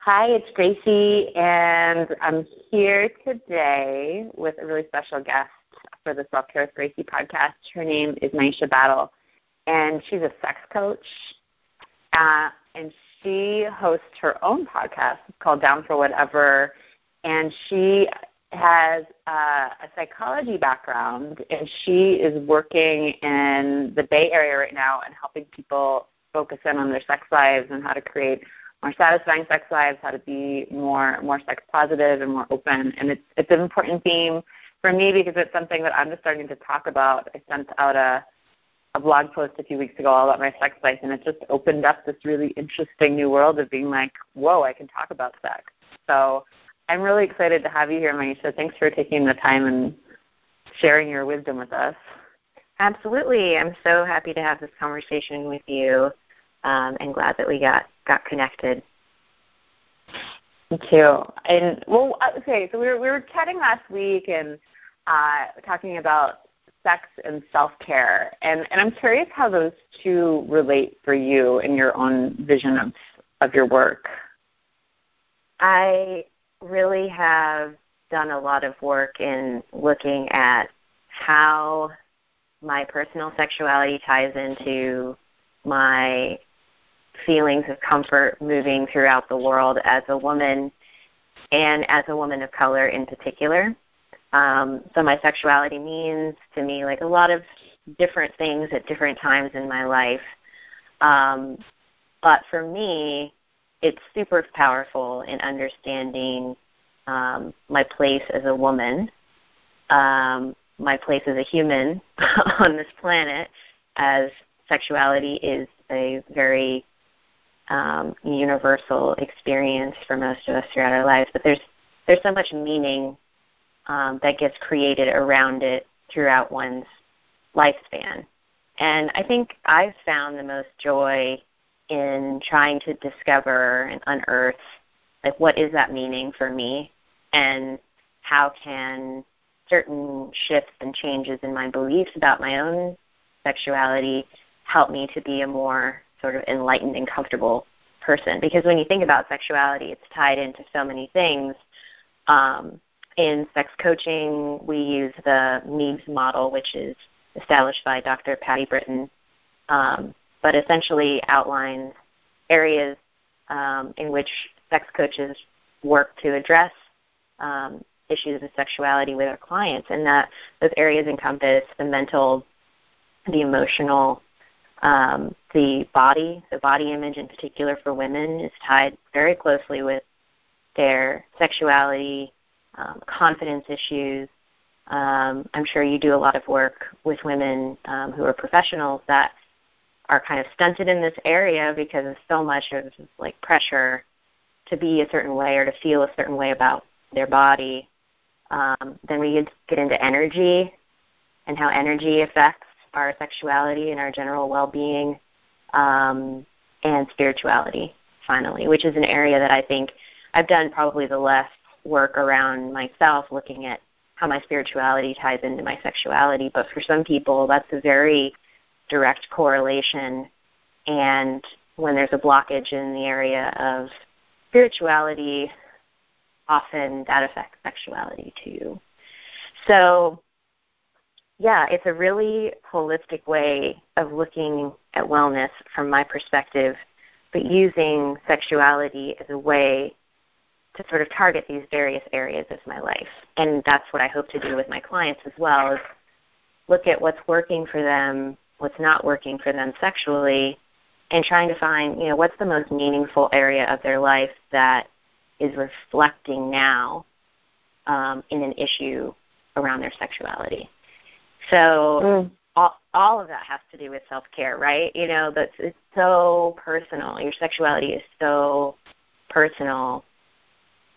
Hi, it's Gracie, and I'm here today with a really special guest for the Self Care with Gracie podcast. Her name is Maisha Battle, and she's a sex coach, uh, and she hosts her own podcast It's called Down for Whatever, and she has uh, a psychology background, and she is working in the Bay Area right now and helping people focus in on their sex lives and how to create more satisfying sex lives, how to be more more sex positive and more open. And it's it's an important theme for me because it's something that I'm just starting to talk about. I sent out a a blog post a few weeks ago all about my sex life, and it just opened up this really interesting new world of being like, whoa, I can talk about sex. So I'm really excited to have you here, Maisha. Thanks for taking the time and sharing your wisdom with us. Absolutely. I'm so happy to have this conversation with you um, and glad that we got, got connected. Me too. And well, okay, so we were we were chatting last week and uh, talking about sex and self care, and and I'm curious how those two relate for you in your own vision of of your work. I really have done a lot of work in looking at how my personal sexuality ties into my feelings of comfort moving throughout the world as a woman and as a woman of color in particular. Um, so my sexuality means to me like a lot of different things at different times in my life. Um, but for me, it's super powerful in understanding um, my place as a woman, um, my place as a human on this planet, as sexuality is a very um, universal experience for most of us throughout our lives. But there's there's so much meaning um, that gets created around it throughout one's lifespan. And I think I've found the most joy in trying to discover and unearth like what is that meaning for me and how can certain shifts and changes in my beliefs about my own sexuality help me to be a more sort of enlightened and comfortable person. Because when you think about sexuality, it's tied into so many things. Um, in sex coaching, we use the MEBES model, which is established by Dr. Patti Britton, um, but essentially outlines areas um, in which sex coaches work to address um, issues of sexuality with our clients, and that those areas encompass the mental, the emotional, um, the body, the body image in particular for women, is tied very closely with their sexuality, um, confidence issues. Um, I'm sure you do a lot of work with women um, who are professionals that are kind of stunted in this area because of so much of like pressure to be a certain way or to feel a certain way about their body. Um, then we get into energy and how energy affects our sexuality and our general well-being, um, and spirituality. Finally, which is an area that I think I've done probably the less work around myself, looking at how my spirituality ties into my sexuality. But for some people, that's a very direct correlation. And when there's a blockage in the area of spirituality, often that affects sexuality too. So, yeah, it's a really holistic way of looking at wellness from my perspective, but using sexuality as a way to sort of target these various areas of my life. And that's what I hope to do with my clients as well is look at what's working for them, what's not working for them sexually, and trying to find, you know, what's the most meaningful area of their life that is reflecting now um, in an issue around their sexuality. So mm. all, all of that has to do with self care, right? You know, that's it's so personal. Your sexuality is so personal,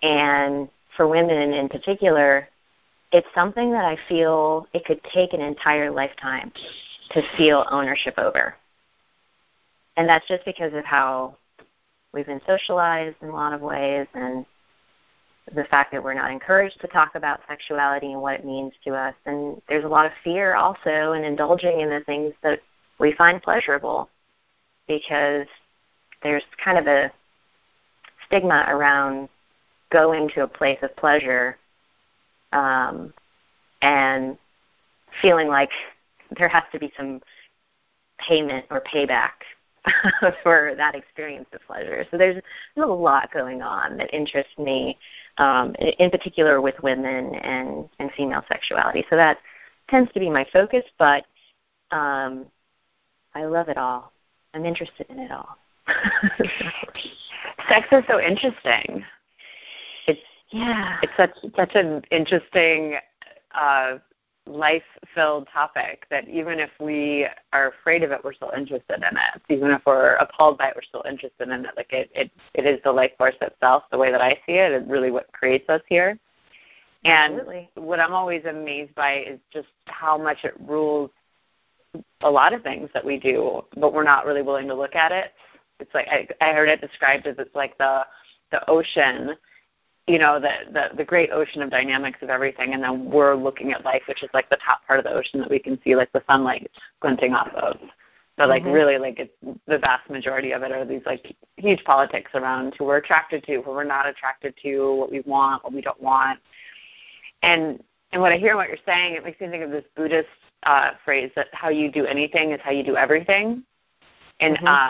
and for women in particular, it's something that I feel it could take an entire lifetime to feel ownership over. And that's just because of how we've been socialized in a lot of ways and the fact that we're not encouraged to talk about sexuality and what it means to us. And there's a lot of fear also in indulging in the things that we find pleasurable because there's kind of a stigma around going to a place of pleasure um, and feeling like there has to be some payment or payback for that experience of pleasure. So there's, there's a lot going on that interests me, um, in particular with women and, and female sexuality. So that tends to be my focus, but um, I love it all. I'm interested in it all. Sex is so interesting. It's yeah. It's such such an interesting uh, life-filled topic that even if we are afraid of it, we're still interested in it. Even if we're appalled by it, we're still interested in it. Like it, it, it is the life force itself. The way that I see it, it really what creates us here. And Absolutely. what I'm always amazed by is just how much it rules a lot of things that we do, but we're not really willing to look at it. It's like I, I heard it described as it's like the the ocean you know the, the the great ocean of dynamics of everything and then we're looking at life which is like the top part of the ocean that we can see like the sunlight glinting off of but like mm-hmm. really like it's the vast majority of it are these like huge politics around who we're attracted to who we're not attracted to what we want what we don't want and and what i hear what you're saying it makes me think of this buddhist uh phrase that how you do anything is how you do everything and mm-hmm. uh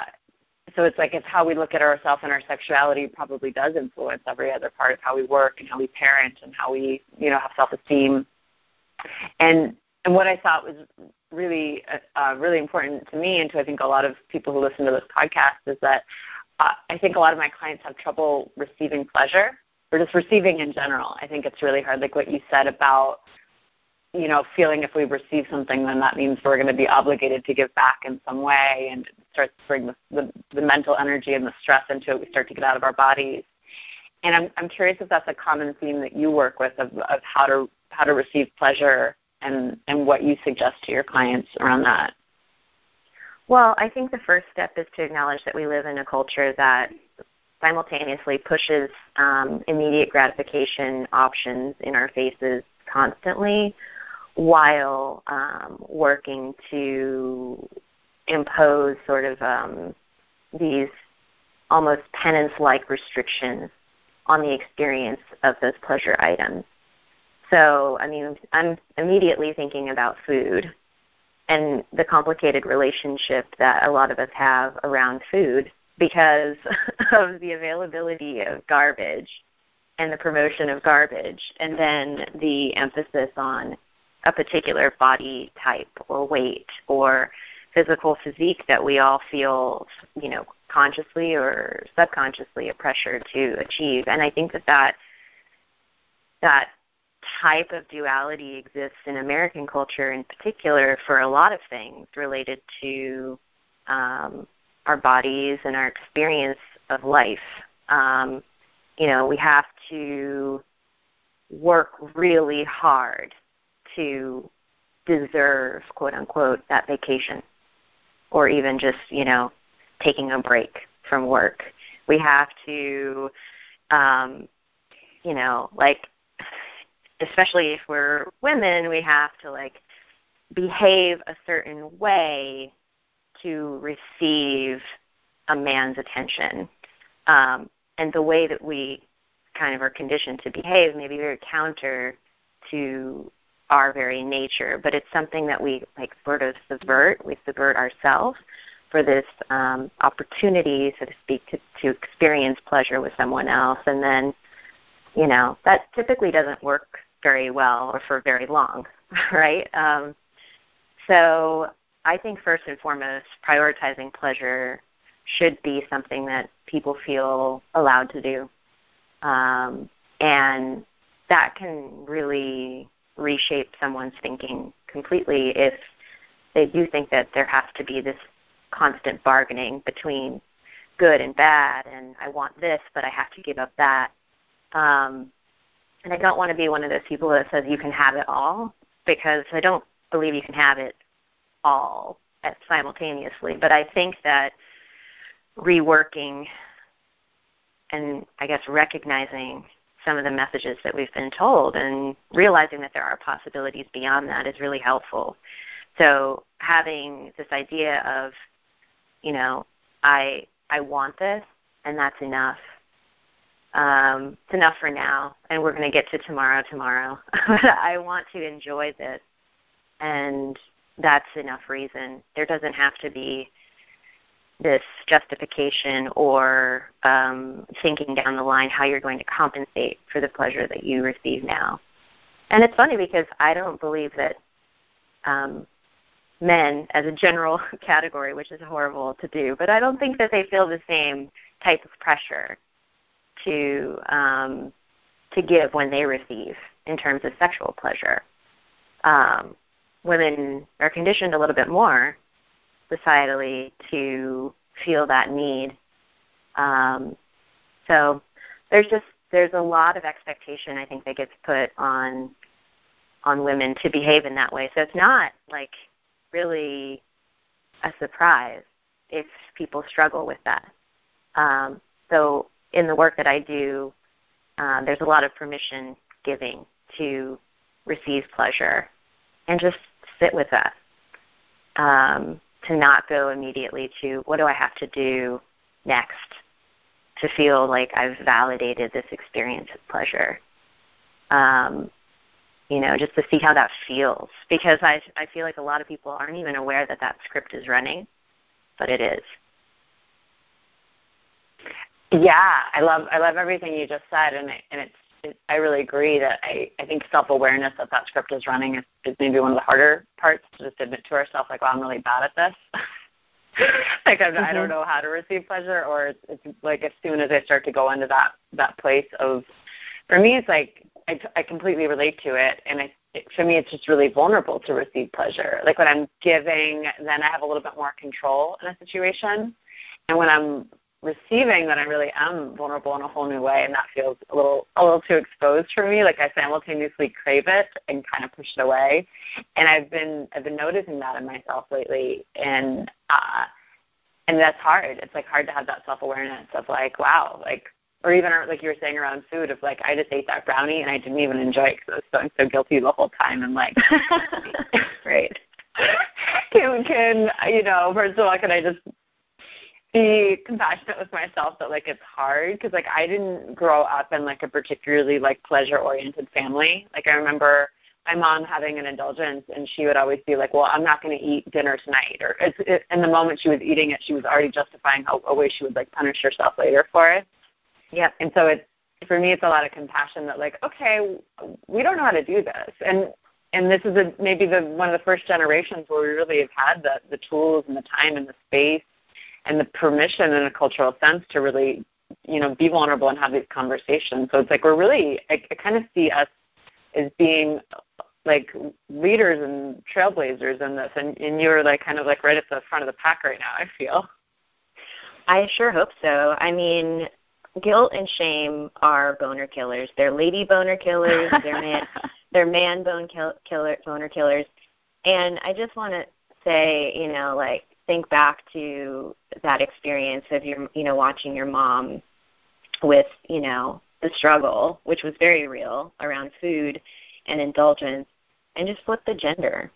so it's like it's how we look at ourselves and our sexuality probably does influence every other part of how we work and how we parent and how we you know have self esteem and and what i thought was really uh, really important to me and to i think a lot of people who listen to this podcast is that uh, i think a lot of my clients have trouble receiving pleasure or just receiving in general. I think it's really hard. Like what you said about you know, feeling if we receive something, then that means we're going to be obligated to give back in some way, and starts to bring the, the, the mental energy and the stress into it. We start to get out of our bodies. And I'm, I'm curious if that's a common theme that you work with of, of how to how to receive pleasure and, and what you suggest to your clients around that. Well, I think the first step is to acknowledge that we live in a culture that simultaneously pushes um, immediate gratification options in our faces constantly while um, working to impose sort of um, these almost penance-like restrictions on the experience of those pleasure items. So, I mean, I'm immediately thinking about food and the complicated relationship that a lot of us have around food because of the availability of garbage and the promotion of garbage, and then the emphasis on a particular body type or weight or physical physique that we all feel, you know, consciously or subconsciously a pressure to achieve. And I think that that, that type of duality exists in American culture in particular for a lot of things related to um, our bodies and our experience of life. Um, you know, we have to work really hard to deserve, quote unquote, that vacation or even just, you know, taking a break from work. We have to, um, you know, like, especially if we're women, we have to, like, behave a certain way to receive a man's attention. Um, and the way that we kind of are conditioned to behave may be very counter to our very nature, but it's something that we like sort of subvert. We subvert ourselves for this um, opportunity, so to speak, to, to experience pleasure with someone else, and then, you know, that typically doesn't work very well or for very long, right? Um, so I think first and foremost, prioritizing pleasure should be something that people feel allowed to do. Um, and that can really reshape someone's thinking completely if they do think that there has to be this constant bargaining between good and bad and I want this but I have to give up that. Um, and I don't want to be one of those people that says you can have it all because I don't believe you can have it all simultaneously. But I think that reworking and I guess recognizing some of the messages that we've been told and realizing that there are possibilities beyond that is really helpful. So having this idea of, you know, I I want this and that's enough um, it's enough for now, and we're going to get to tomorrow tomorrow. I want to enjoy this, and that's enough reason. There doesn't have to be this justification or um, thinking down the line how you're going to compensate for the pleasure that you receive now. And it's funny because I don't believe that um, men, as a general category, which is horrible to do, but I don't think that they feel the same type of pressure to um, to give when they receive in terms of sexual pleasure. Um, women are conditioned a little bit more societally to feel that need. Um, so there's just there's a lot of expectation I think that gets put on on women to behave in that way. So it's not like really a surprise if people struggle with that. Um, so in the work that I do, uh, there's a lot of permission giving to receive pleasure and just sit with that. Um, to not go immediately to what do I have to do next to feel like I've validated this experience of pleasure. Um, you know, just to see how that feels because I I feel like a lot of people aren't even aware that that script is running, but it is. Yeah, I love I love everything you just said, and it, and it's it, I really agree that I I think self awareness that that script is running is, is maybe one of the harder parts to just admit to ourselves like, well, I'm really bad at this. like I'm, mm-hmm. I don't mm-hmm. know how to receive pleasure, or it's, it's like as soon as I start to go into that that place of, for me, it's like I, I completely relate to it, and I, it, for me, it's just really vulnerable to receive pleasure. Like when I'm giving, then I have a little bit more control in a situation, and when I'm receiving, that I really am vulnerable in a whole new way, and that feels a little a little too exposed for me. Like I simultaneously crave it and kind of push it away, and I've been I've been noticing that in myself lately, and uh, and that's hard. It's like hard to have that self awareness of like, wow, like or even like you were saying around food of like I just ate that brownie and I didn't even enjoy it because I was feeling so guilty the whole time and like right can can you know first of all can I just be compassionate with myself that like it's hard because like I didn't grow up in like a particularly like pleasure oriented family. Like I remember my mom having an indulgence and she would always be like well I'm not going to eat dinner tonight or it's it, in the moment she was eating it she was already justifying how a way she would like punish herself later for it. Yeah. And so it's for me, it's a lot of compassion that like, okay, we don't know how to do this, and and this is a, maybe the one of the first generations where we really have had the the tools and the time and the space and the permission in a cultural sense to really you know be vulnerable and have these conversations. So it's like we're really I, I kind of see us as being like leaders and trailblazers in this, and and you're like kind of like right at the front of the pack right now. I feel. I sure hope so. I mean, guilt and shame are boner killers. They're lady boner killers. They're man, they're man bone kill, killer boner killers. And I just want to say, you know, like think back to that experience of your, you know, watching your mom with, you know, the struggle, which was very real around food and indulgence, and just flip the gender.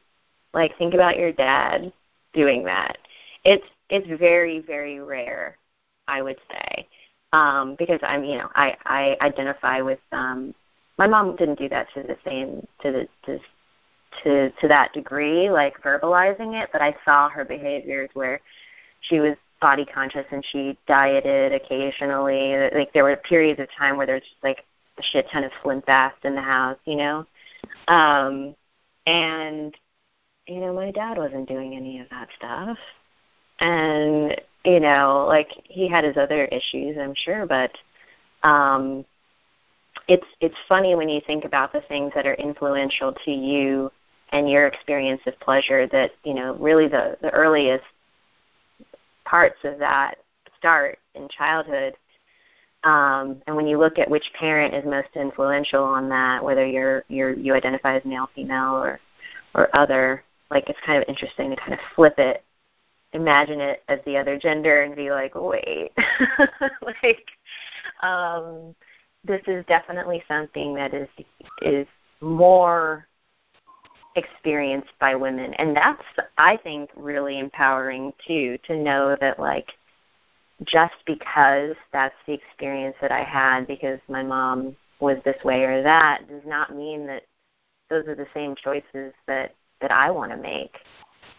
Like think about your dad doing that. It's it's very very rare, I would say um, because I'm, you know, I, I identify with. Um, my mom didn't do that to the same to the to to to that degree, like verbalizing it, but I saw her behaviors where she was body conscious and she dieted occasionally. Like there were periods of time where there's just like a shit ton of SlimFast in the house, you know. Um, and you know, my dad wasn't doing any of that stuff, and you know, like he had his other issues, I'm sure, but um it's it's funny when you think about the things that are influential to you and your experience of pleasure that, you know, really the the earliest parts of that start in childhood. Um, and when you look at which parent is most influential on that, whether you're you're you identify as male, female, or or other, like it's kind of interesting to kind of flip it imagine it as the other gender and be like, wait, like um, this is definitely something that is is more experienced by women, and that's I think really empowering too to know that like just because that's the experience that I had because my mom was this way or that does not mean that those are the same choices that that I want to make.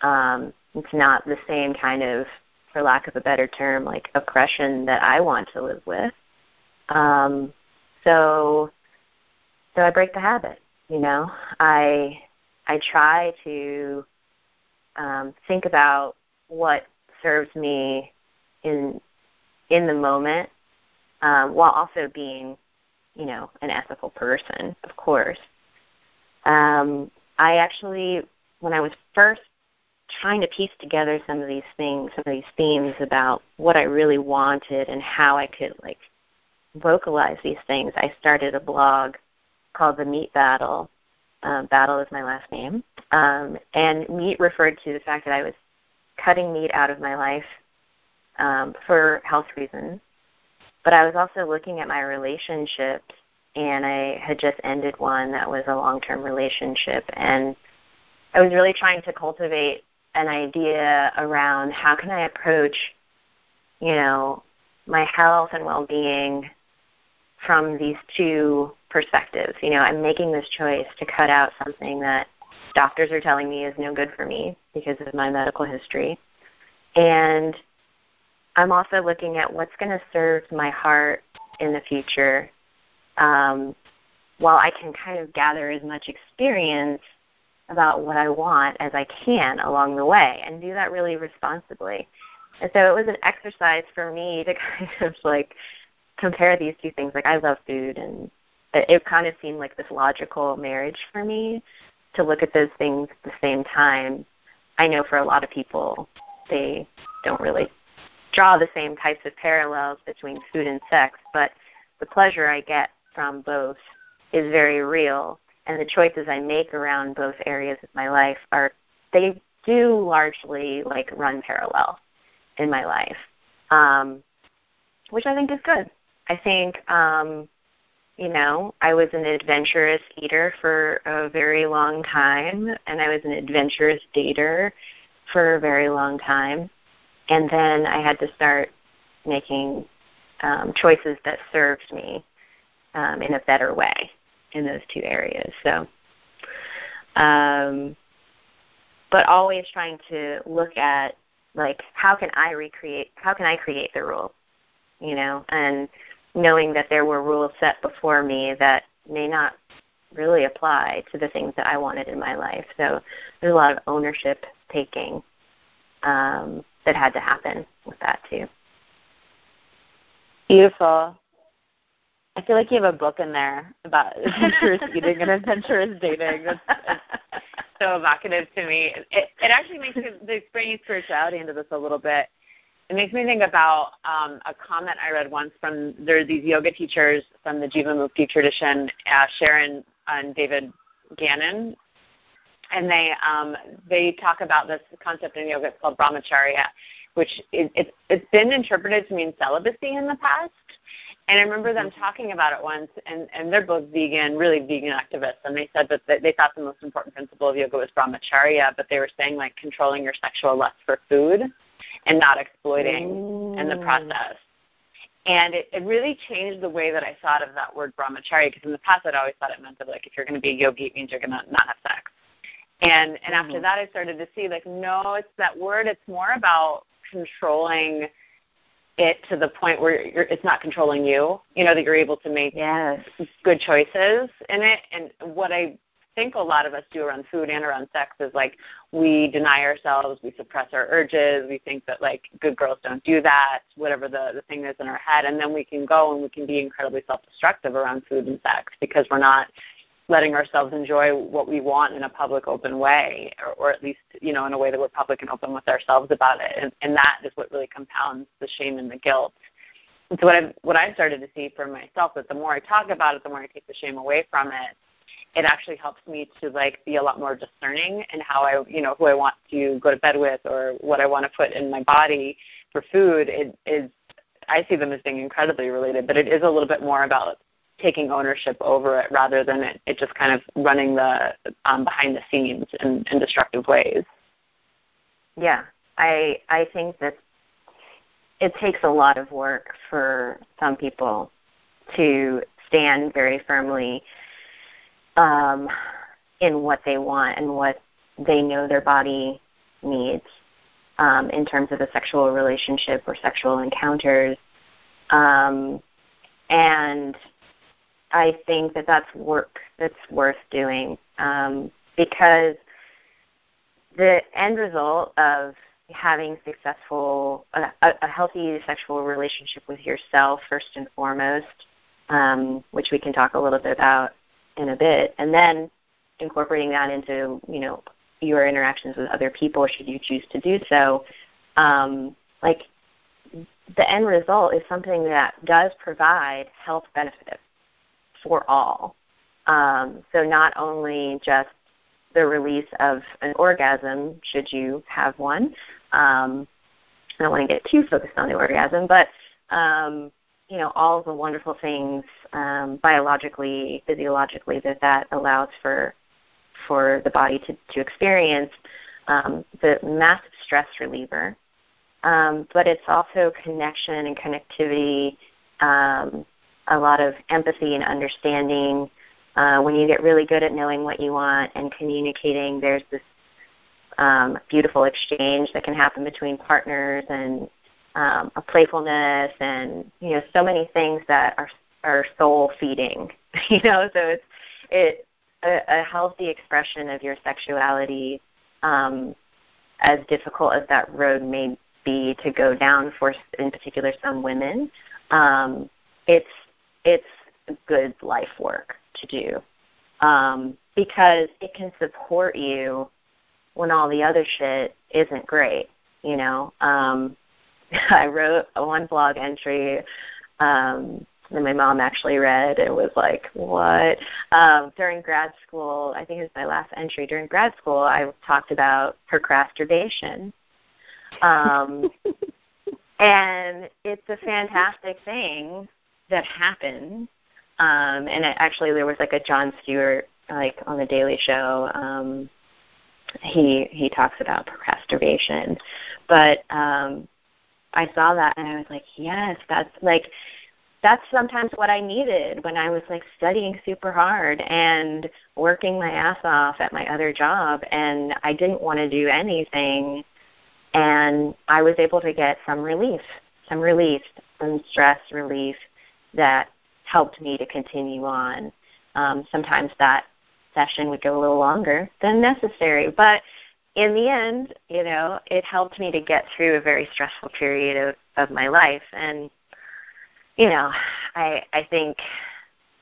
Um, it's not the same kind of, for lack of a better term, like oppression that I want to live with. Um, so, so I break the habit. You know, I I try to um, think about what serves me in in the moment, um, while also being, you know, an ethical person, of course. Um, I actually, when I was first trying to piece together some of these things, some of these themes about what I really wanted and how I could like vocalize these things, I started a blog called The Meat Battle. Um, Battle is my last name. Um, and meat referred to the fact that I was cutting meat out of my life um, for health reasons. But I was also looking at my relationships, and I had just ended one that was a long term relationship. And I was really trying to cultivate an idea around how can I approach, you know, my health and well being from these two perspectives. You know, I'm making this choice to cut out something that doctors are telling me is no good for me because of my medical history. And I'm also looking at what's going to serve my heart in the future um, while I can kind of gather as much experience about what I want as I can along the way and do that really responsibly. And so it was an exercise for me to kind of like compare these two things. Like I love food and it, kind of seemed like this logical marriage for me to look at those things at the same time. I know for a lot of people they don't really draw the same types of parallels between food and sex, but the pleasure I get from both is very real and the choices I make around both areas of my life are they do largely like run parallel in my life, um, which I think is good. I think um, you know I was an adventurous eater for a very long time, and I was an adventurous dater for a very long time, and then I had to start making um, choices that served me um, in a better way in those two areas. So, um, but always trying to look at like how can I recreate? How can I create the rule? You know, and knowing that there were rules set before me that may not really apply to the things that I wanted in my life. So there's a lot of ownership taking um, that had to happen with that too. Beautiful. I feel like you have a book in there about adventurous eating and adventurous dating. That's, so evocative to me. It, it actually makes the bringing spirituality into this a little bit. It makes me think about um, a comment I read once from there are these yoga teachers from the Jivamukti tradition, uh, Sharon and David Gannon, and they um, they talk about this concept in yoga. It's called brahmacharya, which is, it's it's been interpreted to mean celibacy in the past. And I remember them mm-hmm. talking about it once, and, and they're both vegan, really vegan activists, and they said that they thought the most important principle of yoga was brahmacharya, but they were saying like controlling your sexual lust for food and not exploiting in the process. And it, it really changed the way that I thought of that word brahmacharya, because in the past I'd always thought it meant that like if you're going to be a yogi, it means you're going to not have sex. And and mm-hmm. after that, I started to see like no, it's that word. It's more about controlling it to the point where you're, it's not controlling you. You know that you're able to make yes. good choices in it. And what I think a lot of us do around food and around sex is like we deny ourselves, we suppress our urges, we think that like good girls don't do that, whatever the the thing is in our head, and then we can go and we can be incredibly self-destructive around food and sex because we're not letting ourselves enjoy what we want in a public open way or, or at least you know in a way that we're public and open with ourselves about it. And, and that is what really compounds the shame and the guilt. And so what i what i started to see for myself that the more i talk about it the more i take the shame away from it it actually helps me to like be a lot more discerning in how i you know who i want to go to bed with or what i want to put in my body for food it is I see them as being incredibly related, but it is a little bit more about taking ownership over it rather than it, it just kind of running the um, behind the scenes in, in destructive ways. Yeah, I I think that it takes a lot of work for some people to stand very firmly um, in what they want and what they know their body needs um, in terms of a sexual relationship or sexual encounters. Um, and I think that that's work that's worth doing um, because the end result of having successful a, a healthy sexual relationship with yourself first and foremost, um, which we can talk a little bit about in a bit, and then incorporating that into you know your interactions with other people should you choose to do so. Um, like the end result is something that does provide health benefits for all. Um, so not only just the release of an orgasm, should you have one. Um, I don't want to get too focused on the orgasm, but um, you know all the wonderful things um, biologically, physiologically that that allows for for the body to, to experience. Um, the massive stress reliever, um, but it's also connection and connectivity, um, a lot of empathy and understanding. Uh, when you get really good at knowing what you want and communicating, there's this um, beautiful exchange that can happen between partners and um, a playfulness and you know so many things that are are soul feeding. you know, so it's it a, a healthy expression of your sexuality, um, as difficult as that road may be to go down for, in particular, some women. Um, it's it's good life work to do um, because it can support you when all the other shit isn't great. You know, um, I wrote one blog entry um, that my mom actually read and was like, "What?" Um, during grad school, I think it was my last entry. During grad school, I talked about procrastination, um, and it's a fantastic thing that happens. Um, and it, actually, there was like a Jon Stewart like on the Daily Show. Um, he he talks about procrastination, but um, I saw that and I was like, yes, that's like that's sometimes what I needed when I was like studying super hard and working my ass off at my other job and I didn't want to do anything and I was able to get some relief, some relief, some stress relief that helped me to continue on. Um, sometimes that session would go a little longer than necessary, but in the end, you know, it helped me to get through a very stressful period of, of my life and you know, I I think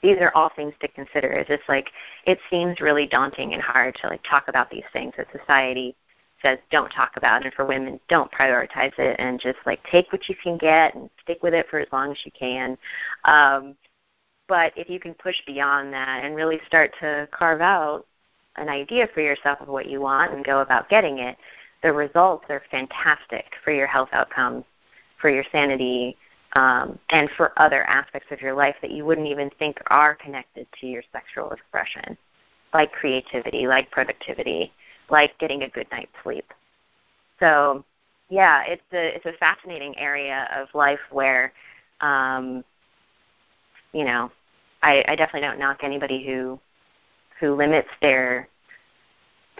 these are all things to consider. It's just like it seems really daunting and hard to like talk about these things that society says don't talk about and for women don't prioritize it and just like take what you can get and stick with it for as long as you can. Um but if you can push beyond that and really start to carve out an idea for yourself of what you want and go about getting it, the results are fantastic for your health outcomes, for your sanity, um, and for other aspects of your life that you wouldn't even think are connected to your sexual expression, like creativity, like productivity, like getting a good night's sleep. So, yeah, it's a it's a fascinating area of life where, um, you know, I, I definitely don't knock anybody who who limits their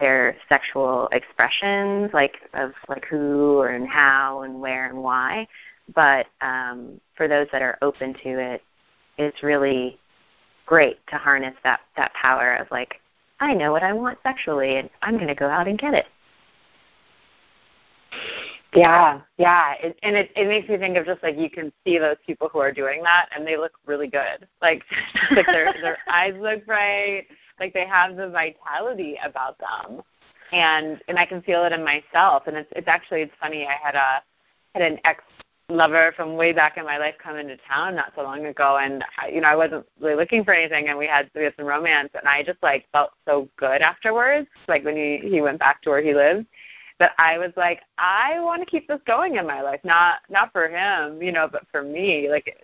their sexual expressions, like of like who and how and where and why but um, for those that are open to it, it's really great to harness that that power of like, I know what I want sexually, and I'm going to go out and get it. Yeah, yeah, it, and it it makes me think of just like you can see those people who are doing that, and they look really good. Like, like their their eyes look bright, like they have the vitality about them, and and I can feel it in myself. And it's it's actually it's funny. I had a had an ex lover from way back in my life come into town not so long ago. And I, you know I wasn't really looking for anything. And we had we had some romance. And I just like felt so good afterwards. Like when he he went back to where he lived that I was like I want to keep this going in my life not not for him you know but for me like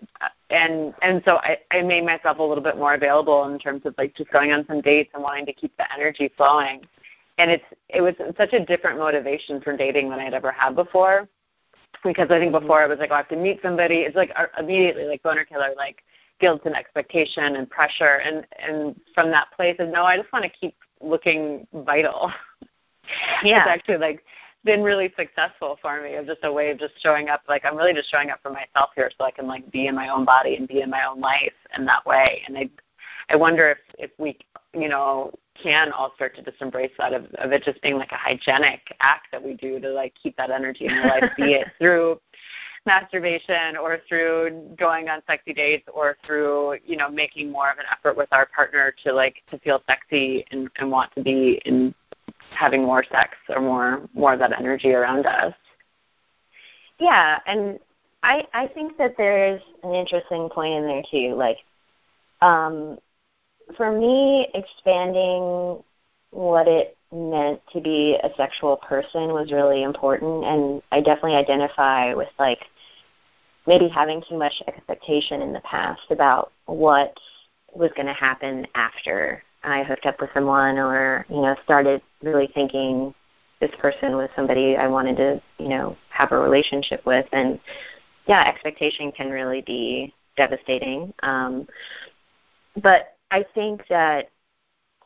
and and so I I made myself a little bit more available in terms of like just going on some dates and wanting to keep the energy flowing and it's it was such a different motivation for dating than I'd ever had before because I think before it was like, oh, I have to meet somebody. It's like uh, immediately like boner killer, like guilt and expectation and pressure. And and from that place of no, I just want to keep looking vital. Yeah. it's actually like been really successful for me of just a way of just showing up like I'm really just showing up for myself here so I can like be in my own body and be in my own life in that way. And I I wonder if if we you know can all start to just embrace that of, of it just being like a hygienic act that we do to like keep that energy in your life, be it through masturbation or through going on sexy dates or through you know making more of an effort with our partner to like to feel sexy and, and want to be in having more sex or more more of that energy around us. Yeah and i i think that there's an interesting point in there too like um for me expanding what it meant to be a sexual person was really important and I definitely identify with like maybe having too much expectation in the past about what was going to happen after I hooked up with someone or, you know, started really thinking this person was somebody I wanted to, you know, have a relationship with and yeah, expectation can really be devastating. Um but I think that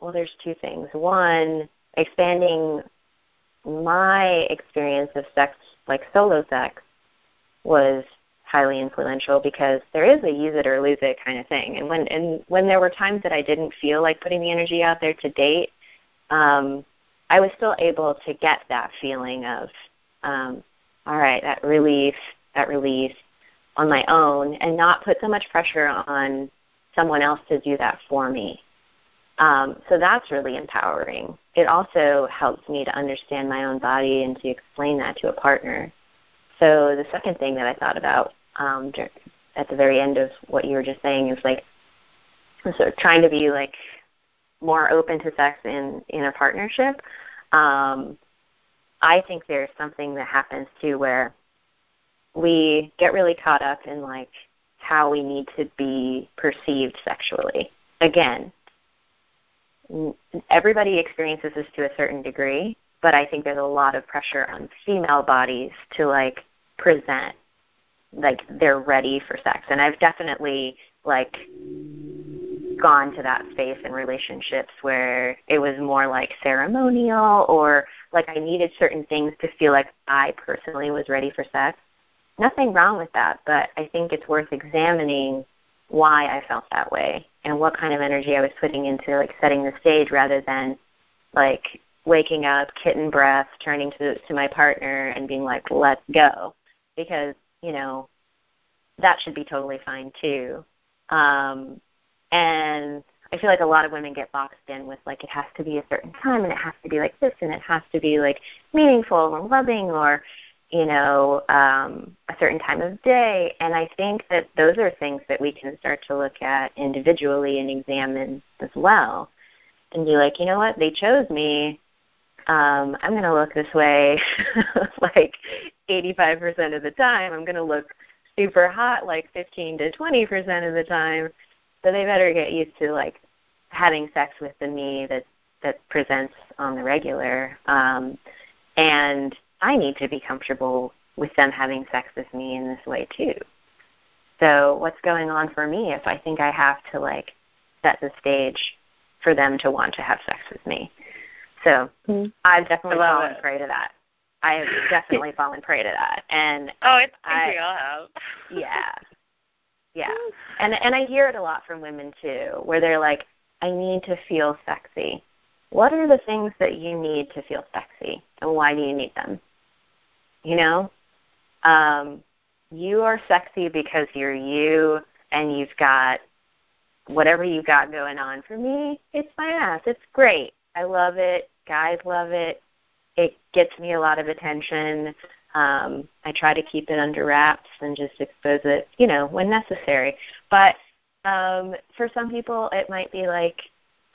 well there's two things. One, expanding my experience of sex, like solo sex, was highly influential because there is a use it or lose it kind of thing. And when and when there were times that I didn't feel like putting the energy out there to date, um, I was still able to get that feeling of, um, all right, that relief, that release on my own, and not put so much pressure on someone else to do that for me. Um, so that's really empowering. It also helps me to understand my own body and to explain that to a partner. So the second thing that I thought about um, at the very end of what you were just saying is like sort of trying to be like more open to sex in in a partnership. Um, I think there's something that happens too where we get really caught up in like how we need to be perceived sexually. Again, everybody experiences this to a certain degree, but I think there's a lot of pressure on female bodies to like present like they're ready for sex. And I've definitely like gone to that space in relationships where it was more like ceremonial or like I needed certain things to feel like I personally was ready for sex. Nothing wrong with that, but I think it's worth examining why I felt that way and what kind of energy I was putting into like setting the stage rather than like waking up, kitten breath, turning to to my partner and being like, "Let's go," because you know that should be totally fine too. Um, and I feel like a lot of women get boxed in with like it has to be a certain time and it has to be like this and it has to be like meaningful or loving or you know, um, a certain time of day. And I think that those are things that we can start to look at individually and examine as well. And be like, you know what, they chose me. Um, I'm going to look this way like 85% of the time. I'm going to look super hot like 15 to 20% of the time. So they better get used to like having sex with the me that that presents on the regular. Um, and I need to be comfortable with them having sex with me in this way too. So what's going on for me if I think I have to like set the stage for them to want to have sex with me? So mm-hmm. I've definitely fallen prey to that. I have definitely fallen prey to that. And oh, it's I, we all have. yeah, yeah, and and I hear it a lot from women too, where they're like, I need to feel sexy. What are the things that you need to feel sexy, and why do you need them? You know, um, you are sexy because you're you and you've got whatever you've got going on. For me, it's my ass. It's great. I love it. Guys love it. It gets me a lot of attention. Um, I try to keep it under wraps and just expose it, you know, when necessary. But um, for some people, it might be like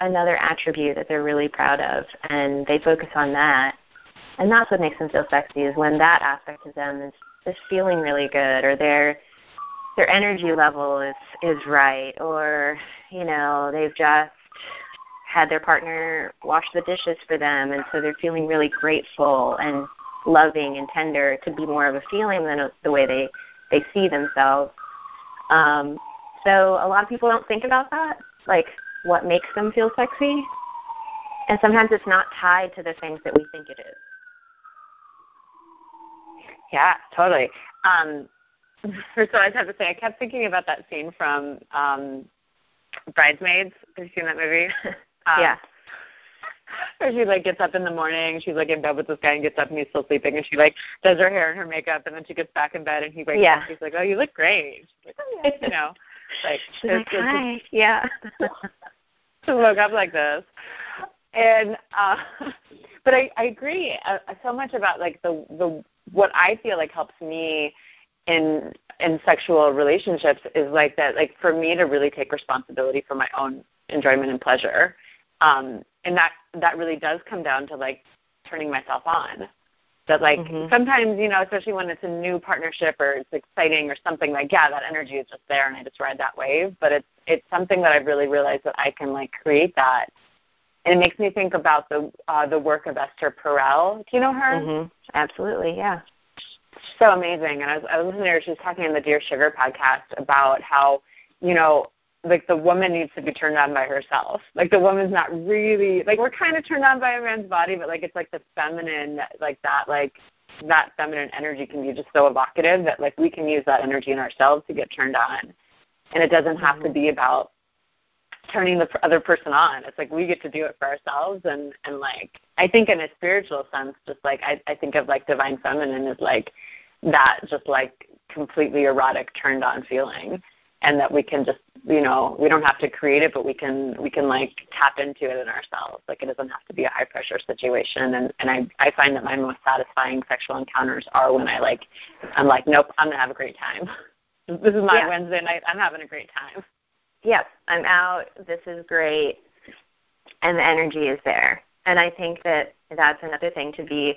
another attribute that they're really proud of, and they focus on that and that's what makes them feel sexy is when that aspect of them is is feeling really good or their their energy level is is right or you know they've just had their partner wash the dishes for them and so they're feeling really grateful and loving and tender to be more of a feeling than the way they they see themselves. Um, so a lot of people don't think about that, like what makes them feel sexy, and sometimes it's not tied to the things that we think it is. Yeah, totally. Um, first of all, I just have to say, I kept thinking about that scene from um, Bridesmaids. Have you seen that movie? Um, yeah. Or she like gets up in the morning, she's like in bed with this guy and gets up and he's still sleeping and she like does her hair and her makeup and then she gets back in bed and he wakes yeah. up she's like, Oh, you look great. She's like, Oh yeah, you know. Like she's like, Hi, yeah. to woke up like this. And uh but I, I agree uh, so much about like the the what I feel like helps me in in sexual relationships is like that like for me to really take responsibility for my own enjoyment and pleasure um and that that really does come down to like turning myself on that like mm-hmm. sometimes you know especially when it's a new partnership or it's exciting or something like yeah that energy is just there and i just ride that wave but it's it's something that i've really realized that i can like create that and it makes me think about the uh the work of esther perel do you know her mm-hmm. absolutely yeah so amazing. And I was, I was listening to her. She was talking in the Dear Sugar podcast about how, you know, like the woman needs to be turned on by herself. Like the woman's not really like we're kind of turned on by a man's body, but like it's like the feminine, like that, like that feminine energy can be just so evocative that like we can use that energy in ourselves to get turned on, and it doesn't have to Mm-hmm. be about turning the other person on. It's like we get to do it for ourselves, and and like I think in a spiritual sense, just like I I think of like divine feminine is like that, just like completely erotic, turned on feeling, and that we can just you know we don't have to create it, but we can we can like tap into it in ourselves. Like it doesn't have to be a high pressure situation, and and I I find that my most satisfying sexual encounters are when I like I'm like nope I'm gonna have a great time. This is my Yeah. Wednesday night. I'm having a great time. Yes, I'm out. This is great. And the energy is there. And I think that that's another thing to be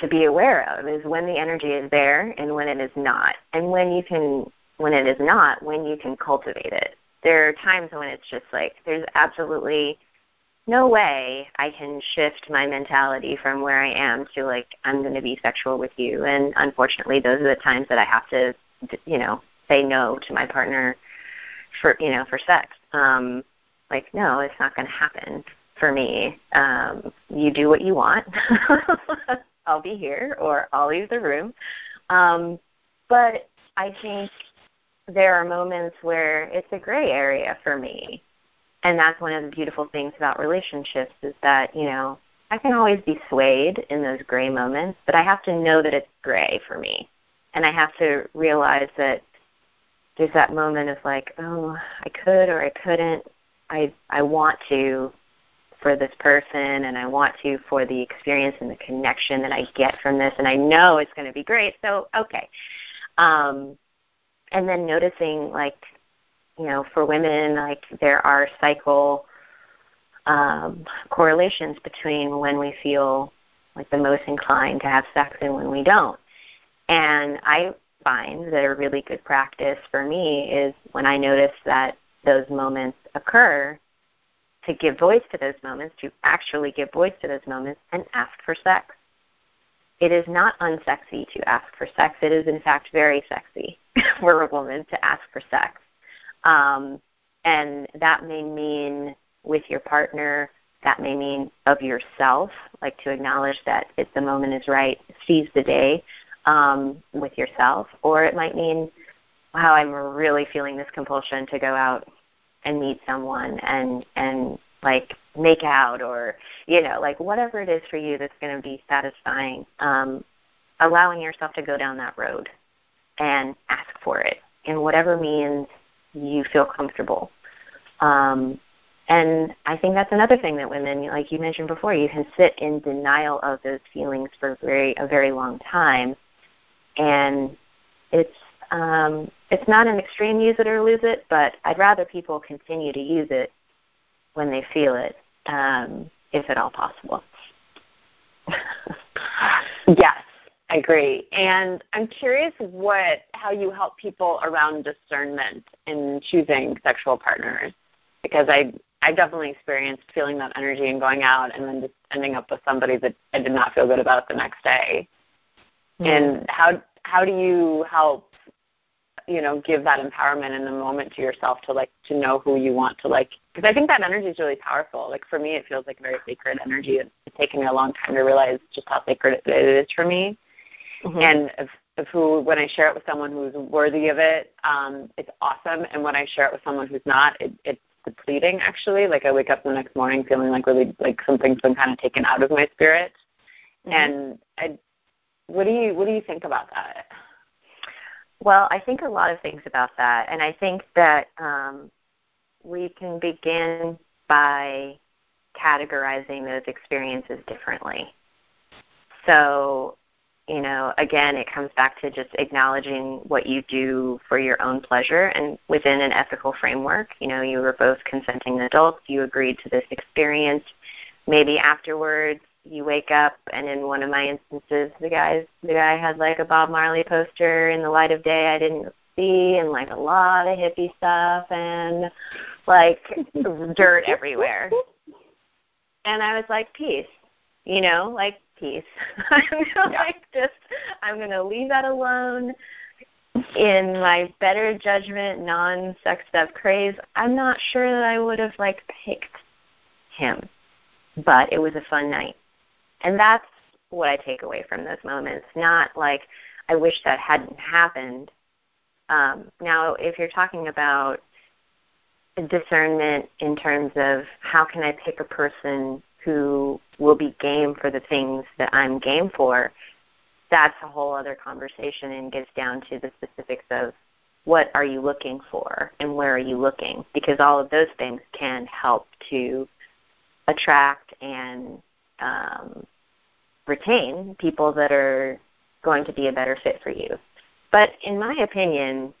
to be aware of is when the energy is there and when it is not. And when you can when it is not, when you can cultivate it. There are times when it's just like there's absolutely no way I can shift my mentality from where I am to like I'm going to be sexual with you. And unfortunately, those are the times that I have to, you know, say no to my partner for you know for sex. Um, like no, it's not going to happen for me. Um, you do what you want. I'll be here, or I'll leave the room. Um, but I think there are moments where it's a gray area for me. And that's one of the beautiful things about relationships is that you know i can always be swayed in those gray moments but i have to know that it's gray for me. And i have to realize that there's that moment of like oh i could or i couldn't. I i want to for this person and i want to for the experience and the connection that i get from this. And i know it's going to be great. So okay. Um and then noticing like you know for women like there are cycle um, correlations between when we feel like the most inclined to have sex and when we don't. And i find that a really good practice for me is when i notice that those moments occur to give voice to those moments to actually give voice to those moments and ask for sex it is not unsexy to ask for sex it is in fact very sexy for a woman to ask for sex um, and that may mean with your partner, that may mean of yourself, like to acknowledge that if the moment is right, seize the day um, with yourself. Or it might mean, wow, I'm really feeling this compulsion to go out and meet someone and and like make out or you know like whatever it is for you that's going to be satisfying um allowing yourself to go down that road and ask for it in whatever means you feel comfortable. Um, and I think that's another thing that women, like you mentioned before, you can sit in denial of those feelings for very a very long time, and it's um, it's not an extreme use it or lose it, but I'd rather people continue to use it when they feel it, um, if at all possible. yes, I agree. And I'm curious what how you help people around discernment in choosing sexual partners because I I definitely experienced feeling that energy and going out and then just ending up with somebody that I did not feel good about the next day. Mm-hmm. And how how do you help you know give that empowerment in the moment to yourself to like to know who you want to like because I think that energy is really powerful. Like for me, it feels like a very sacred energy. It's, it's taken me a long time to realize just how sacred it is for me. Mm-hmm. And of, of who, when I share it with someone who's worthy of it, um, it's awesome. And when I share it with someone who's not, it, it's depleting actually. Like I wake up the next morning feeling like really like something's been kind of taken out of my spirit. Mm-hmm. And I, what do you what do you think about that? Well, I think a lot of things about that, and I think that um, we can begin by categorizing those experiences differently. So, you know, again, it comes back to just acknowledging what you do for your own pleasure and within an ethical framework. You know, you were both consenting adults, you agreed to this experience. Maybe afterwards you wake up and in one of my instances the guys the guy had like a Bob Marley poster in the light of day I didn't see and like a lot of hippie stuff and like dirt everywhere. And I was like, peace. You know, like peace. I'm gonna yeah. like just I'm gonna leave that alone in my better judgment, non sexed up craze, I'm not sure that I would have like picked him. But it was a fun night. And that's what I take away from those moments. Not like I wish that hadn't happened. Um, now, if you're talking about discernment in terms of how can I pick a person who will be game for the things that I'm game for, that's a whole other conversation and gets down to the specifics of what are you looking for and where are you looking because all of those things can help to attract and um, retain people that are going to be a better fit for you. But in my opinion,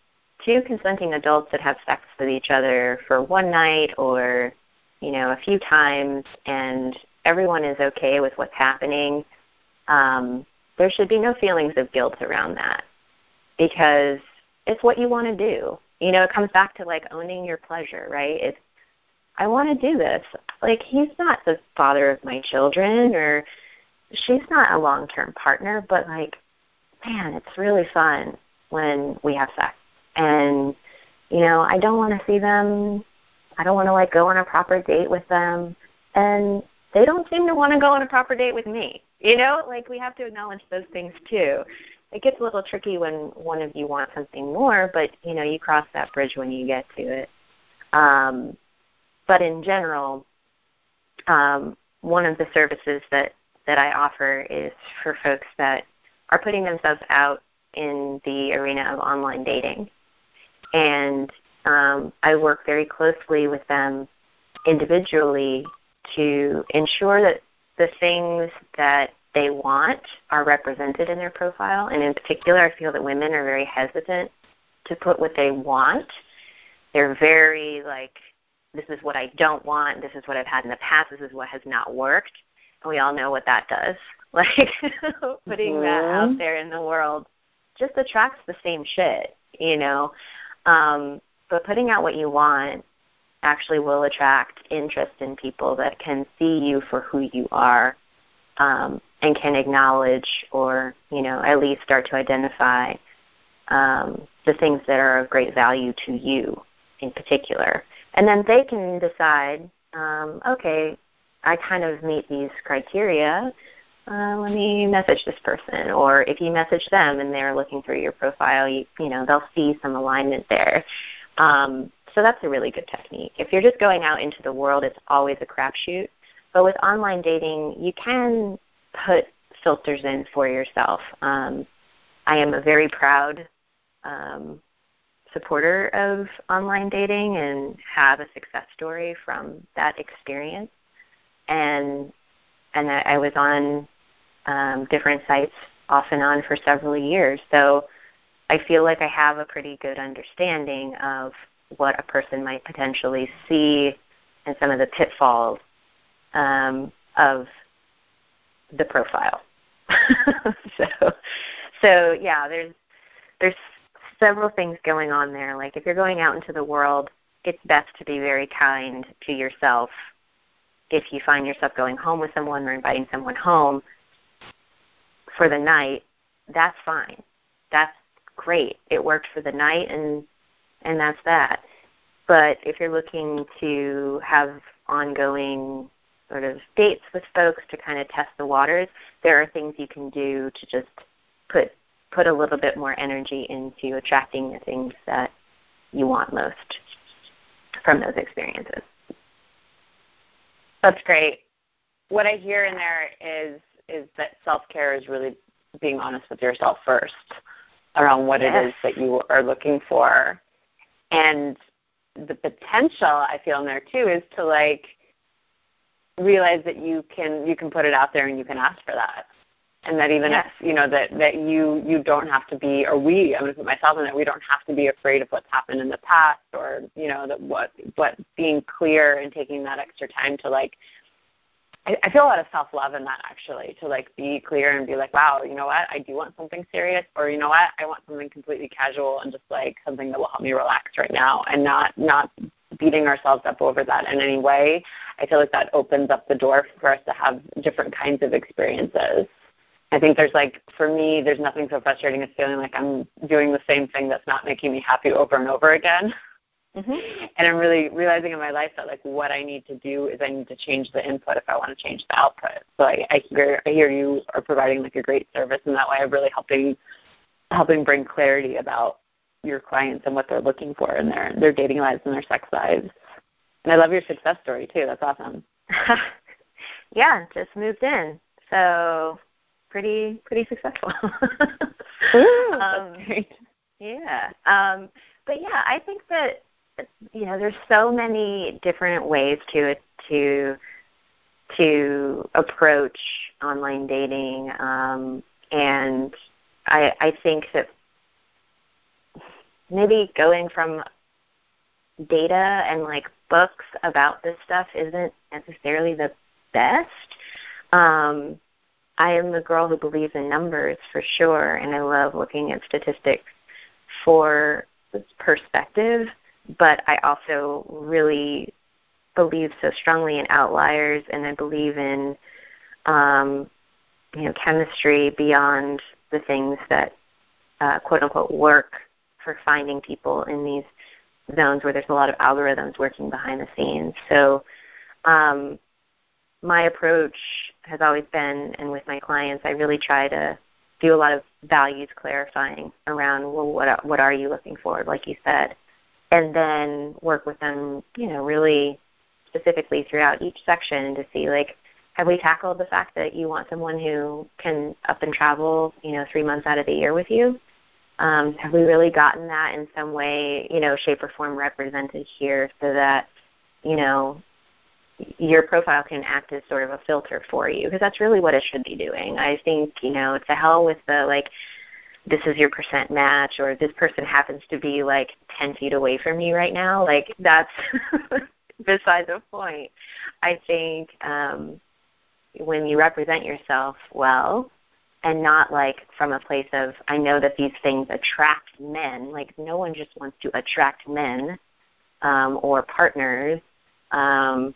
two consenting adults that have sex with each other for one night or you know a few times and everyone is okay with what's happening um, there should be no feelings of guilt around that. Because it's what you want to do. You know it comes back to like owning your pleasure right? It's i want to do this. Like he's not the father of my children or she's not a long term partner but like man it's really fun when we have sex and you know i don't want to see them i don't want to like go on a proper date with them. And they don't seem to want to go on a proper date with me you know? Like we have to acknowledge those things too. It gets a little tricky when one of you wants something more but you know you cross that bridge when you get to it. Um, but in general um, one of the services that that i offer is for folks that are putting themselves out in the arena of online dating and um, I work very closely with them individually to ensure that the things that they want are represented in their profile. And in particular, I feel that women are very hesitant to put what they want. They're very like, this is what I don't want, this is what I've had in the past, this is what has not worked. And we all know what that does. Like putting mm-hmm. that out there in the world just attracts the same shit, you know. Um, but putting out what you want actually will attract interest in people that can see you for who you are um, and can acknowledge or, you know, at least start to identify um, the things that are of great value to you in particular. And then they can decide, um, okay, I kind of meet these criteria uh, let me message this person. Or if you message them and they're looking through your profile, you, you know, they'll see some alignment there. Um, so that's a really good technique. If you're just going out into the world, it's always a crapshoot. But with online dating, you can put filters in for yourself. Um, I am a very proud um, supporter of online dating and have a success story from that experience. And and I, I was on um, different sites off and on for several years. So I feel like I have a pretty good understanding of what a person might potentially see and some of the pitfalls um, of the profile. so, so yeah, there's there's several things going on there. Like if you're going out into the world, it's best to be very kind to yourself if you find yourself going home with someone or inviting someone home for the night, that's fine. That's great. It worked for the night and and that's that. But if you're looking to have ongoing sort of dates with folks to kind of test the waters, there are things you can do to just put put a little bit more energy into attracting the things that you want most from those experiences. That's great. What I hear in there is is that self care is really being honest with yourself first around what yes. it is that you are looking for. And the potential I feel in there too is to like realize that you can you can put it out there and you can ask for that and that even yes. if you know that that you you don't have to be or we i'm going to put myself in that we don't have to be afraid of what's happened in the past or you know that what what being clear and taking that extra time to like I, I feel a lot of self love in that actually to like be clear and be like wow you know what? I do want something serious or you know what? I want something completely casual and just like something that will help me relax right now and not not beating ourselves up over that in any way. I feel like that opens up the door for us to have different kinds of experiences. I think there's like for me, there's nothing so frustrating as feeling like I'm doing the same thing that's not making me happy over and over again. Mm-hmm. And I'm really realizing in my life that like what I need to do is I need to change the input if I want to change the output. So I, I hear I hear you are providing like a great service in that way of really helping helping bring clarity about your clients and what they're looking for in their their dating lives and their sex lives. And I love your success story too. That's awesome. yeah, just moved in. So pretty pretty successful. Ooh, um, great. Yeah. Um, but yeah, I think that you know there's so many different ways to to to approach online dating, um, and I I think that maybe going from data and like books about this stuff isn't necessarily the best. Um, I am the girl who believes in numbers for sure, and I love looking at statistics for perspective, but I also really believe so strongly in outliers, and I believe in um, you know chemistry beyond the things that uh, quote unquote work for finding people in these zones where there's a lot of algorithms working behind the scenes. So um, my approach has always been, and with my clients, I really try to do a lot of values clarifying around well, what what are you looking for, like you said, and then work with them, you know, really specifically throughout each section to see like have we tackled the fact that you want someone who can up and travel, you know, three months out of the year with you? Um, have we really gotten that in some way, you know, shape or form represented here so that, you know, your profile can act as sort of a filter for you because that's really what it should be doing. I think, you know, to hell with the like this is your percent match or this person happens to be like 10 feet away from you right now. Like that's beside the point. I think um, when you represent yourself well and not like from a place of I know that these things attract men. Like no one just wants to attract men um, or partners. Um,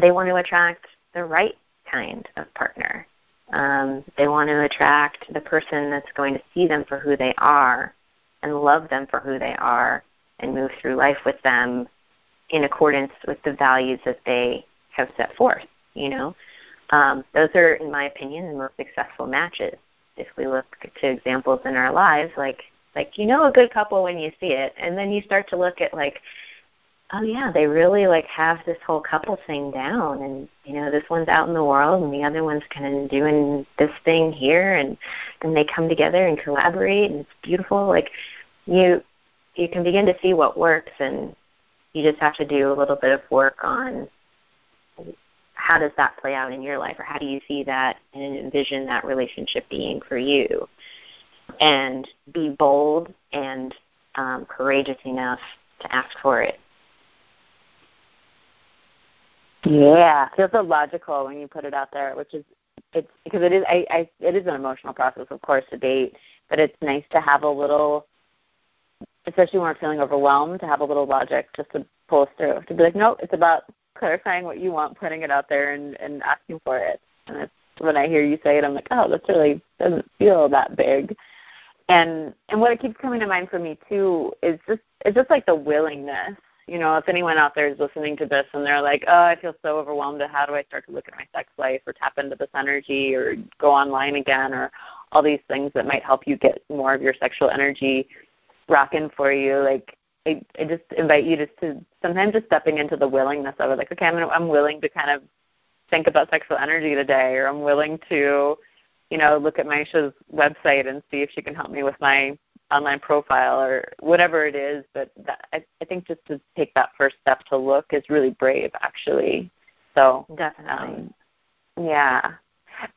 they want to attract the right kind of partner. Um, they want to attract the person that's going to see them for who they are and love them for who they are and move through life with them in accordance with the values that they have set forth. You know, um, those are, in my opinion, the most successful matches. If we look to examples in our lives, like like you know a good couple when you see it, and then you start to look at like oh yeah, they really like have this whole couple thing down and you know, this one's out in the world and the other one's kind of doing this thing here and then they come together and collaborate and it's beautiful. Like you you can begin to see what works and you just have to do a little bit of work on how does that play out in your life or how do you see that and envision that relationship being for you and be bold and um, courageous enough to ask for it yeah, feels so logical when you put it out there, which is it's because it is I, I it is an emotional process, of course, to date, but it's nice to have a little especially when we're feeling overwhelmed, to have a little logic just to pull us through. To be like, no, it's about clarifying what you want, putting it out there, and, and asking for it. And it's, when I hear you say it, I'm like, oh, this really doesn't feel that big. And and what it keeps coming to mind for me too is just it's just like the willingness. You know, if anyone out there is listening to this and they're like, oh, I feel so overwhelmed. How do I start to look at my sex life or tap into this energy or go online again or all these things that might help you get more of your sexual energy rocking for you? Like, I, I just invite you just to sometimes just stepping into the willingness of it. Like, okay, I'm, I'm willing to kind of think about sexual energy today, or I'm willing to, you know, look at Maisha's website and see if she can help me with my online profile or whatever it is. But that, I, I think just to take that first step to look is really brave, actually. So definitely, um, yeah.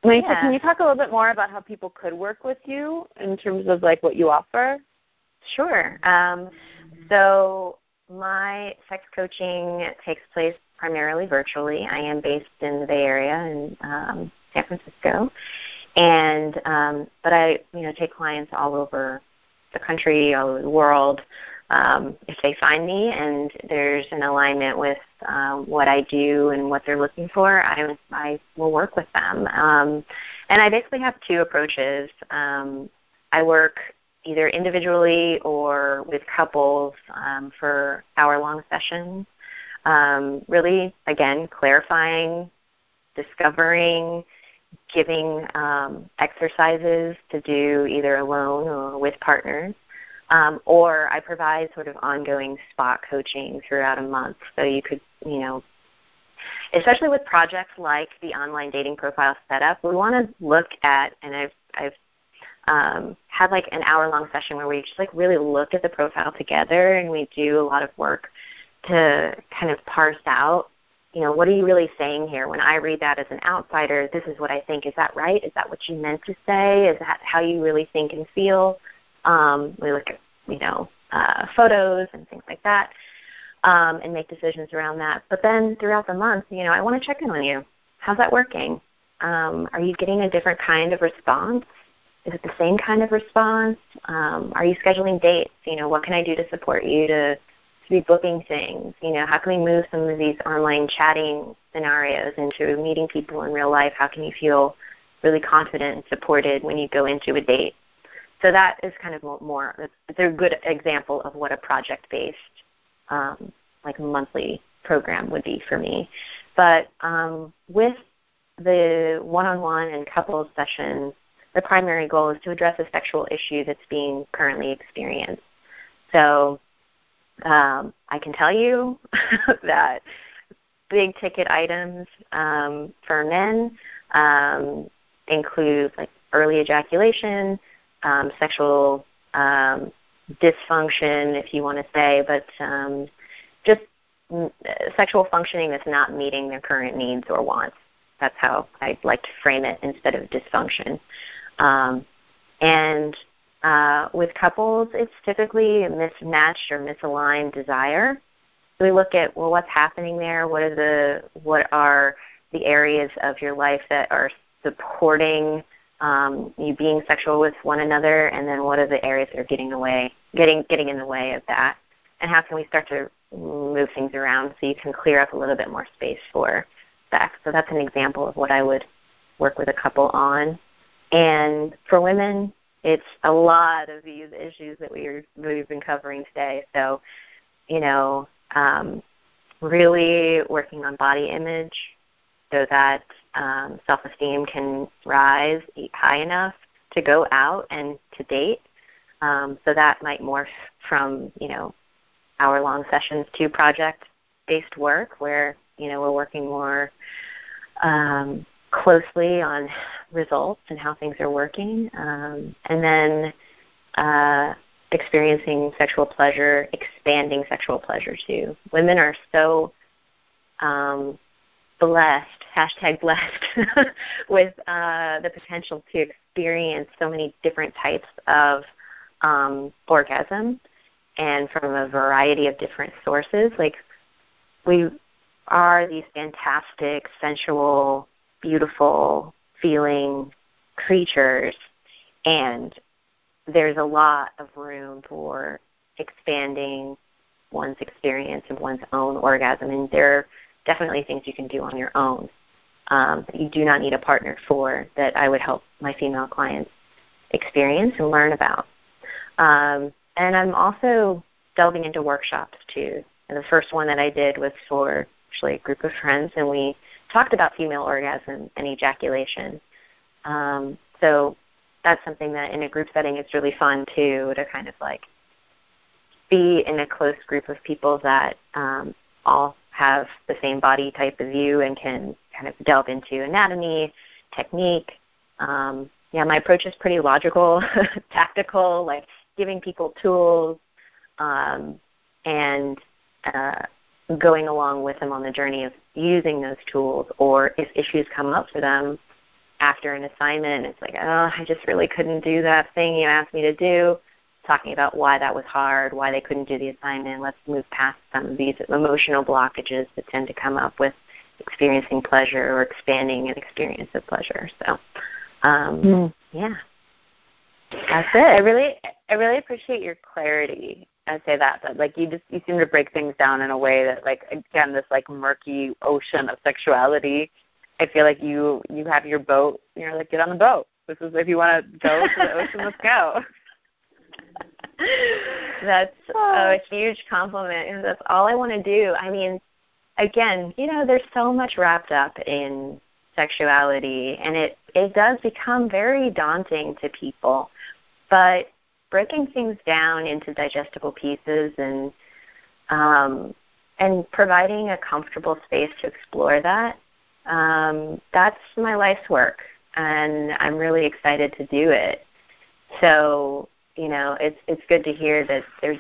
Maisha, yeah. can you talk a little bit more about how people could work with you in terms of like what you offer? Sure. Um, so my sex coaching takes place primarily virtually. I am based in the Bay Area in um, San Francisco, and um, but I you know take clients all over the country, over the world. Um, if they find me and there's an alignment with um, what I do and what they're looking for, I, I will work with them. Um, and I basically have two approaches. Um, I work either individually or with couples um, for hour-long sessions. Um, really, again, clarifying, discovering, giving um, exercises to do either alone or with partners. Um, or I provide sort of ongoing spot coaching throughout a month. So you could, you know, especially with projects like the online dating profile setup, we want to look at, and I've, I've um, had like an hour long session where we just like really look at the profile together and we do a lot of work to kind of parse out you know, what are you really saying here? When I read that as an outsider, this is what I think. Is that right? Is that what you meant to say? Is that how you really think and feel? Um, we look at, you know, uh, photos and things like that, um, and make decisions around that. But then throughout the month, you know, I want to check in on you. How's that working? Um, are you getting a different kind of response? Is it the same kind of response? Um, are you scheduling dates? You know, what can I do to support you to to be booking things? You know, how can we move some of these online chatting scenarios into meeting people in real life? How can you feel really confident and supported when you go into a date? So that is kind of more, it's a good example of what a project-based, um, like monthly program would be for me. But um, with the one-on-one and couples sessions, the primary goal is to address a sexual issue that's being currently experienced. So um, I can tell you that big ticket items um, for men um, include like early ejaculation, um, sexual um, dysfunction, if you want to say, but um, just sexual functioning that's not meeting their current needs or wants. That's how I like to frame it instead of dysfunction. Um, and uh, with couples, it's typically a mismatched or misaligned desire. So we look at well, what's happening there? What are the what are the areas of your life that are supporting um, you being sexual with one another, and then what are the areas that are getting away, getting getting in the way of that, and how can we start to move things around so you can clear up a little bit more space for sex? So that's an example of what I would work with a couple on. And for women, it's a lot of these issues that we we've been covering today. So, you know, um, really working on body image so that um, self-esteem can rise high enough to go out and to date. Um, so that might morph from you know hour-long sessions to project-based work where you know we're working more um, closely on results and how things are working, um, and then uh, experiencing sexual pleasure, expanding sexual pleasure too. Women are so um, blessed, hashtag blessed, with uh, the potential to experience so many different types of um, orgasm and from a variety of different sources. Like we are these fantastic, sensual, beautiful feeling creatures and there's a lot of room for expanding one's experience of one's own orgasm. And there are definitely things you can do on your own um, that you do not need a partner for that I would help my female clients experience and learn about. Um, and I'm also delving into workshops too. And the first one that I did was for actually a group of friends, and we talked about female orgasm and ejaculation. Um, so that's something that in a group setting is really fun too to kind of like be in a close group of people that um, all have the same body type of you and can kind of delve into anatomy, technique. Um, yeah, my approach is pretty logical, tactical, like giving people tools um, and uh, going along with them on the journey of using those tools. Or if issues come up for them after an assignment, it's like, oh, I just really couldn't do that thing you asked me to do talking about why that was hard, why they couldn't do the assignment. Let's move past some of these emotional blockages that tend to come up with experiencing pleasure or expanding an experience of pleasure. So, um, mm. yeah, that's it. I really, I really appreciate your clarity. I say that, but like you just you seem to break things down in a way that like again this like murky ocean of sexuality. I feel like you you have your boat. You're like get on the boat. This is if you want to go to the ocean, let's go. that's a oh. huge compliment and that's all I want to do. I mean, again, you know, there's so much wrapped up in sexuality and it it does become very daunting to people. But breaking things down into digestible pieces and um and providing a comfortable space to explore that um that's my life's work and I'm really excited to do it. So you know, it's it's good to hear that there's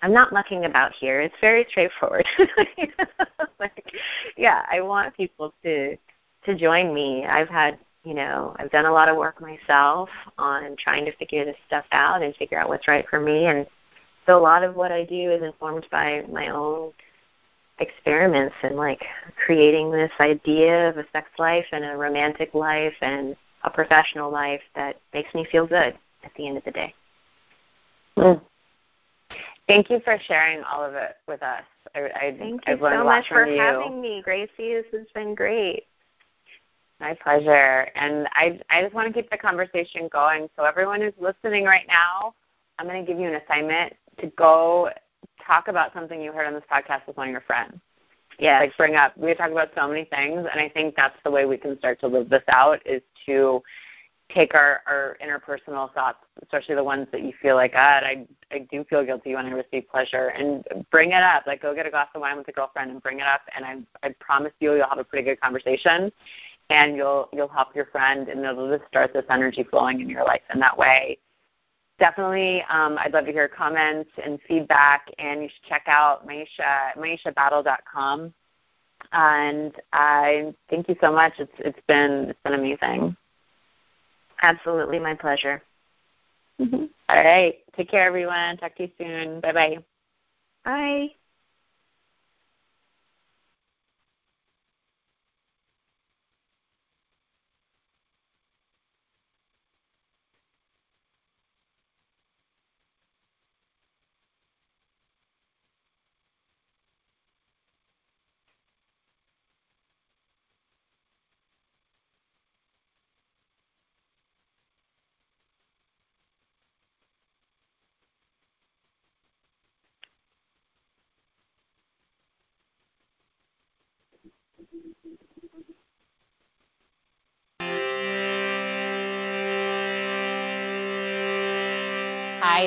I'm not mucking about here. It's very straightforward. like, yeah, I want people to to join me. I've had, you know, I've done a lot of work myself on trying to figure this stuff out and figure out what's right for me and so a lot of what I do is informed by my own experiments and like creating this idea of a sex life and a romantic life and a professional life that makes me feel good at the end of the day. Mm. Thank you for sharing all of it with us. I, I, Thank I've you so much for you. having me, Gracie. This has been great. My pleasure. And I, I just want to keep the conversation going. So everyone who's listening right now, I'm going to give you an assignment to go talk about something you heard on this podcast with one of your friends. Yeah. Like bring up, we talk about so many things, and I think that's the way we can start to live this out is to take our, our interpersonal thoughts, especially the ones that you feel like, God, I I do feel guilty when I receive pleasure, and bring it up. Like go get a glass of wine with a girlfriend and bring it up, and I I promise you, you'll have a pretty good conversation, and you'll you'll help your friend, and it'll just start this energy flowing in your life in that way. Definitely, um, I'd love to hear comments and feedback, and you should check out Maisha, MaishaBattle.com. And I thank you so much. It's it's been it's been amazing. Absolutely, my pleasure. Mm-hmm. All right. Take care, everyone. Talk to you soon. Bye-bye. Bye.